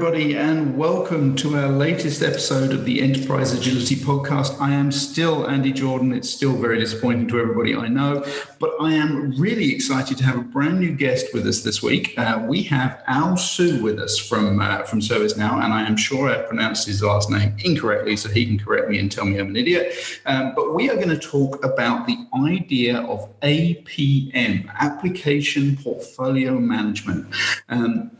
everybody, and welcome to our latest episode of the Enterprise Agility Podcast. I am still Andy Jordan. It's still very disappointing to everybody, I know, but I am really excited to have a brand new guest with us this week. Uh, we have Al Su with us from uh, from ServiceNow, and I am sure I pronounced his last name incorrectly, so he can correct me and tell me I'm an idiot. Um, but we are going to talk about the idea of APM, Application Portfolio Management. Um,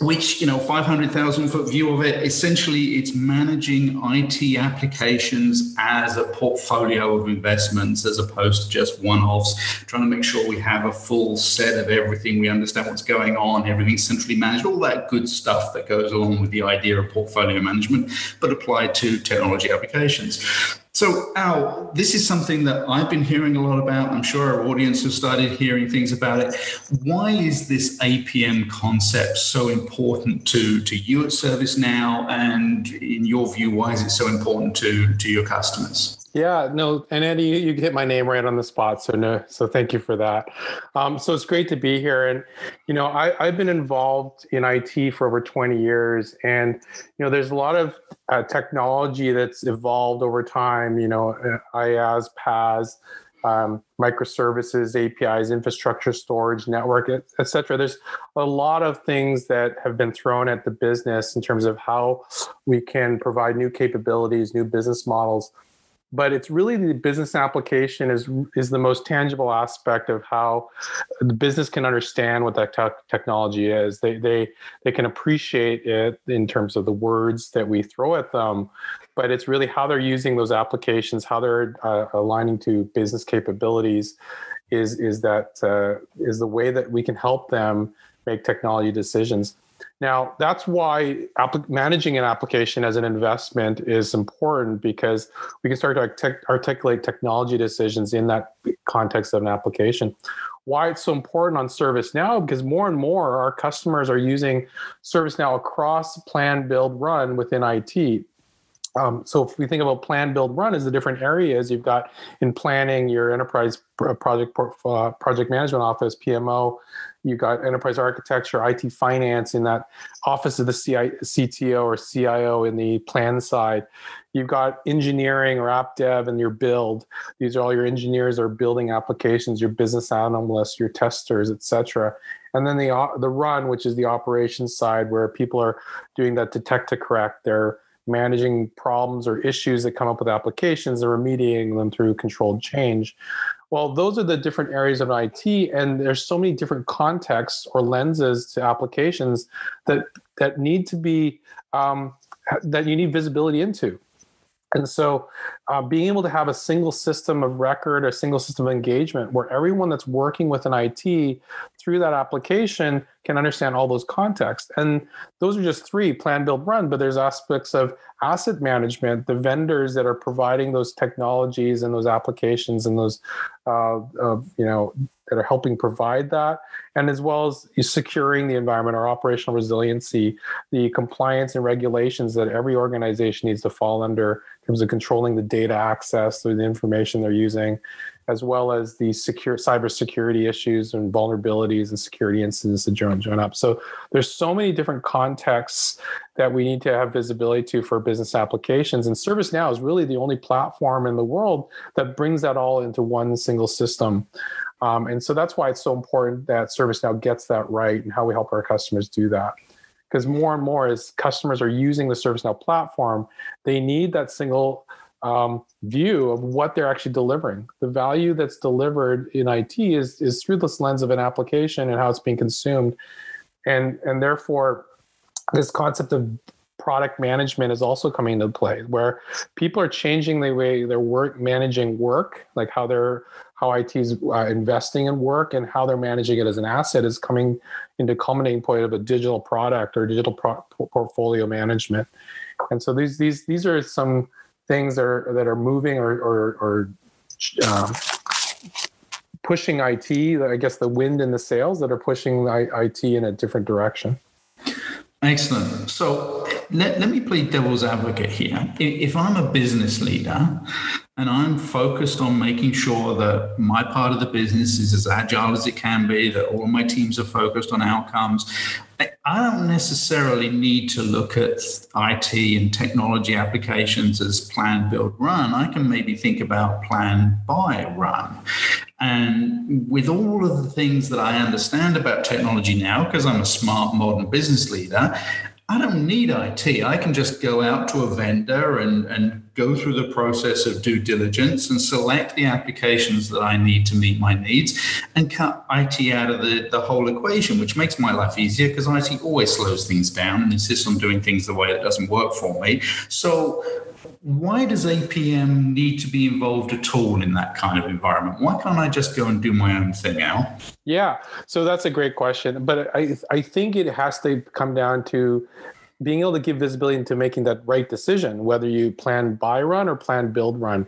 which you know 500,000 foot view of it essentially it's managing IT applications as a portfolio of investments as opposed to just one-offs trying to make sure we have a full set of everything. We understand what's going on everything centrally managed all that good stuff that goes along with the idea of portfolio management but applied to technology applications so, Al, this is something that I've been hearing a lot about. I'm sure our audience have started hearing things about it. Why is this APM concept so important to, to you at ServiceNow? And in your view, why is it so important to, to your customers? Yeah, no, and Andy, you, you, hit my name right on the spot. So no, so thank you for that. Um, so it's great to be here, and you know, I, I've been involved in IT for over 20 years, and you know, there's a lot of uh, technology that's evolved over time. You know, uh, IaaS, PaaS, um, microservices, APIs, infrastructure, storage, network, etc. There's a lot of things that have been thrown at the business in terms of how we can provide new capabilities, new business models but it's really the business application is is the most tangible aspect of how the business can understand what that te- technology is. They they they can appreciate it in terms of the words that we throw at them, but it's really how they're using those applications, how they're uh, aligning to business capabilities, is is that uh, is the way that we can help them make technology decisions. Now, that's why managing an application as an investment is important because we can start to articulate technology decisions in that context of an application. Why it's so important on ServiceNow because more and more our customers are using ServiceNow across plan, build, run within IT. Um, so if we think about plan, build, run as the different areas you've got in planning, your enterprise project uh, project management office, PMO, You've got enterprise architecture, IT finance in that office of the CI, CTO or CIO in the plan side. You've got engineering or app dev and your build. These are all your engineers are building applications, your business analysts, your testers, etc. And then the the run, which is the operations side, where people are doing that detect to correct. They're managing problems or issues that come up with applications and remediating them through controlled change. Well, those are the different areas of IT, and there's so many different contexts or lenses to applications that that need to be um, that you need visibility into. And so, uh, being able to have a single system of record, a single system of engagement, where everyone that's working with an IT through that application can understand all those contexts. And those are just three plan, build, run, but there's aspects of asset management, the vendors that are providing those technologies and those applications and those, uh, uh, you know, that are helping provide that, and as well as securing the environment, our operational resiliency, the compliance and regulations that every organization needs to fall under in terms of controlling the data access through the information they're using, as well as the secure cybersecurity issues and vulnerabilities and security incidents that join, join up. So there's so many different contexts that we need to have visibility to for business applications. And ServiceNow is really the only platform in the world that brings that all into one single system. Um, and so that's why it's so important that ServiceNow gets that right and how we help our customers do that because more and more as customers are using the ServiceNow platform, they need that single um, view of what they're actually delivering. The value that's delivered in IT is is through this lens of an application and how it's being consumed, and and therefore this concept of product management is also coming into play where people are changing the way they're work managing work like how they're how IT is uh, investing in work and how they're managing it as an asset is coming into culminating point of a digital product or digital pro- portfolio management and so these these these are some things that are that are moving or or, or um, pushing IT. I guess the wind in the sails that are pushing IT in a different direction. Excellent. So let, let me play devil's advocate here. If I'm a business leader and I'm focused on making sure that my part of the business is as agile as it can be, that all my teams are focused on outcomes. I don't necessarily need to look at IT and technology applications as plan, build, run. I can maybe think about plan, buy, run. And with all of the things that I understand about technology now, because I'm a smart modern business leader, I don't need IT. I can just go out to a vendor and, and go through the process of due diligence and select the applications that I need to meet my needs and cut IT out of the, the whole equation, which makes my life easier because IT always slows things down and insists on doing things the way it doesn't work for me. So why does APM need to be involved at all in that kind of environment? Why can't I just go and do my own thing Al? Yeah, so that's a great question, but I I think it has to come down to being able to give visibility into making that right decision, whether you plan buy run or plan build run,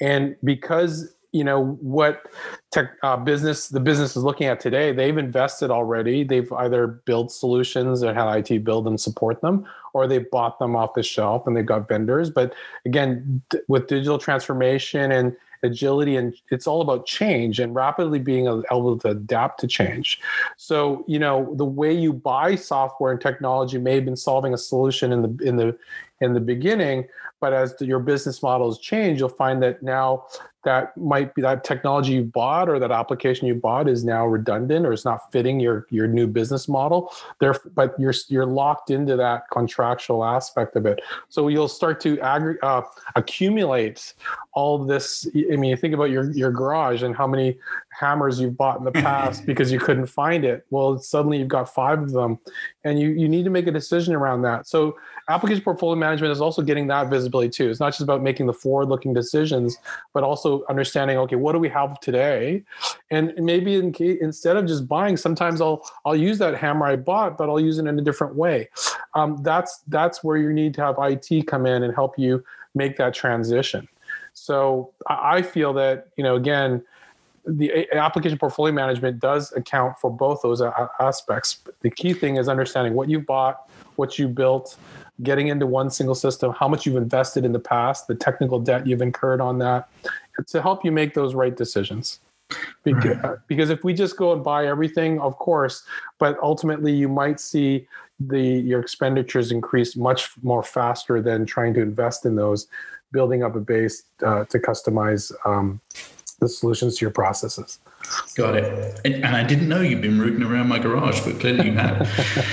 and because you know what tech uh, business the business is looking at today they've invested already. They've either built solutions and had it build and support them or they bought them off the shelf and they've got vendors. But again d- with digital transformation and agility and it's all about change and rapidly being able to adapt to change. So you know the way you buy software and technology may have been solving a solution in the in the in the beginning but as your business models change you'll find that now that might be that technology you bought or that application you bought is now redundant or it's not fitting your your new business model. There but you're you're locked into that contractual aspect of it. So you'll start to aggregate uh, accumulate all this. I mean you think about your your garage and how many hammers you've bought in the past because you couldn't find it. Well suddenly you've got five of them and you you need to make a decision around that. So application portfolio management is also getting that visibility too. It's not just about making the forward looking decisions but also understanding okay what do we have today? And maybe in case, instead of just buying sometimes i'll i'll use that hammer i bought but i'll use it in a different way. Um, that's that's where you need to have it come in and help you make that transition. So i feel that you know again the application portfolio management does account for both those aspects. The key thing is understanding what you bought, what you built, getting into one single system, how much you've invested in the past, the technical debt you've incurred on that, to help you make those right decisions. Because, right. because if we just go and buy everything, of course, but ultimately you might see the your expenditures increase much more faster than trying to invest in those, building up a base uh, to customize um, the solutions to your processes. Got it. And, and, I didn't know you've been rooting around my garage, but clearly you have.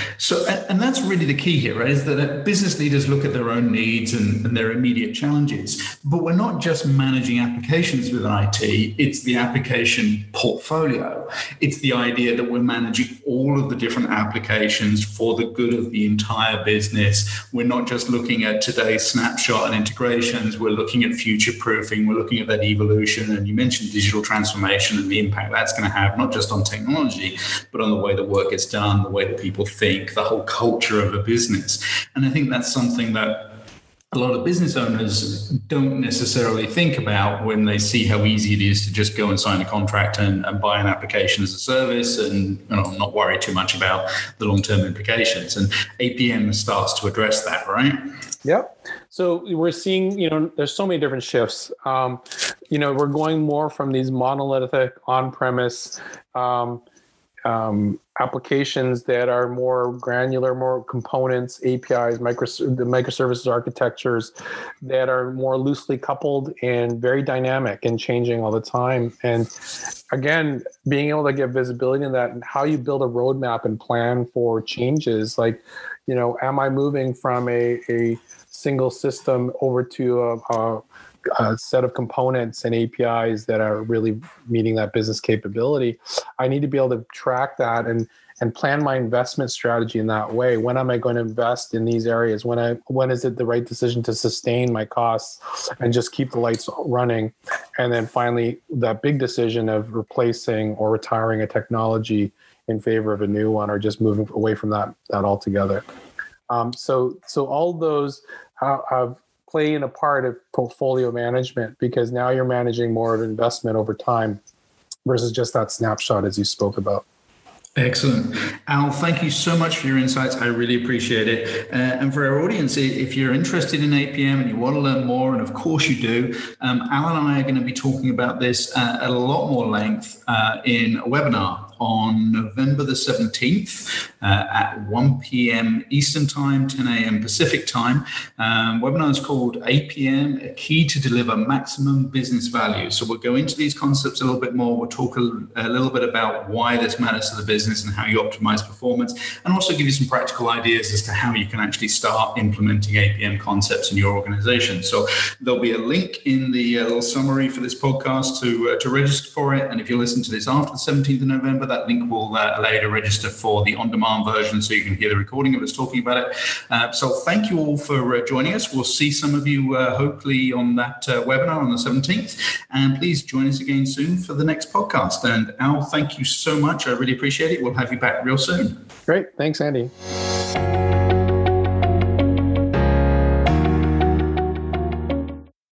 so, and, and, that's really the key here, right? Is that uh, business leaders look at their own needs and, and, their immediate challenges. But we're not just managing applications with IT, it's the application portfolio. It's the idea that we're managing all of the different applications for the good of the entire business. We're not just looking at today's snapshot and integrations, we're looking at future proofing, we're looking at that evolution. And you mentioned digital transformation and the impact impact that's going to have, not just on technology, but on the way the work is done, the way that people think, the whole culture of a business. And I think that's something that a lot of business owners don't necessarily think about when they see how easy it is to just go and sign a contract and, and buy an application as a service and you know, not worry too much about the long term implications. And APM starts to address that, right? Yep. So we're seeing, you know, there's so many different shifts. Um, you know, we're going more from these monolithic on-premise um, um, applications that are more granular, more components, APIs, micro, the microservices architectures that are more loosely coupled and very dynamic and changing all the time. And again, being able to get visibility in that and how you build a roadmap and plan for changes, like, you know, am I moving from a, a single system over to a, a, a, set of components and APIs that are really meeting that business capability. I need to be able to track that and and plan my investment strategy in that way. When am I going to invest in these areas? When I when is it the right decision to sustain my costs and just keep the lights running? And then finally, that big decision of replacing or retiring a technology in favor of a new one, or just moving away from that that altogether. Um, so so all those have playing a part of portfolio management because now you're managing more of investment over time versus just that snapshot as you spoke about. Excellent. Al, thank you so much for your insights. I really appreciate it. Uh, and for our audience, if you're interested in APM and you want to learn more, and of course you do, um, Al and I are going to be talking about this uh, at a lot more length uh, in a webinar on November the 17th uh, at 1 p.m. Eastern Time, 10 a.m. Pacific Time. Um, webinar is called APM, a key to deliver maximum business value. So we'll go into these concepts a little bit more. We'll talk a, a little bit about why this matters to the business and how you optimize performance, and also give you some practical ideas as to how you can actually start implementing APM concepts in your organization. So there'll be a link in the uh, little summary for this podcast to, uh, to register for it. And if you listen to this after the 17th of November, that link will uh, allow you to register for the on demand version so you can hear the recording of us talking about it. Uh, so thank you all for uh, joining us. We'll see some of you uh, hopefully on that webinar on the 17th. And please join us again soon for the next podcast. And Al, thank you so much. I really appreciate it. We'll have you back real soon. Great. Thanks, Andy.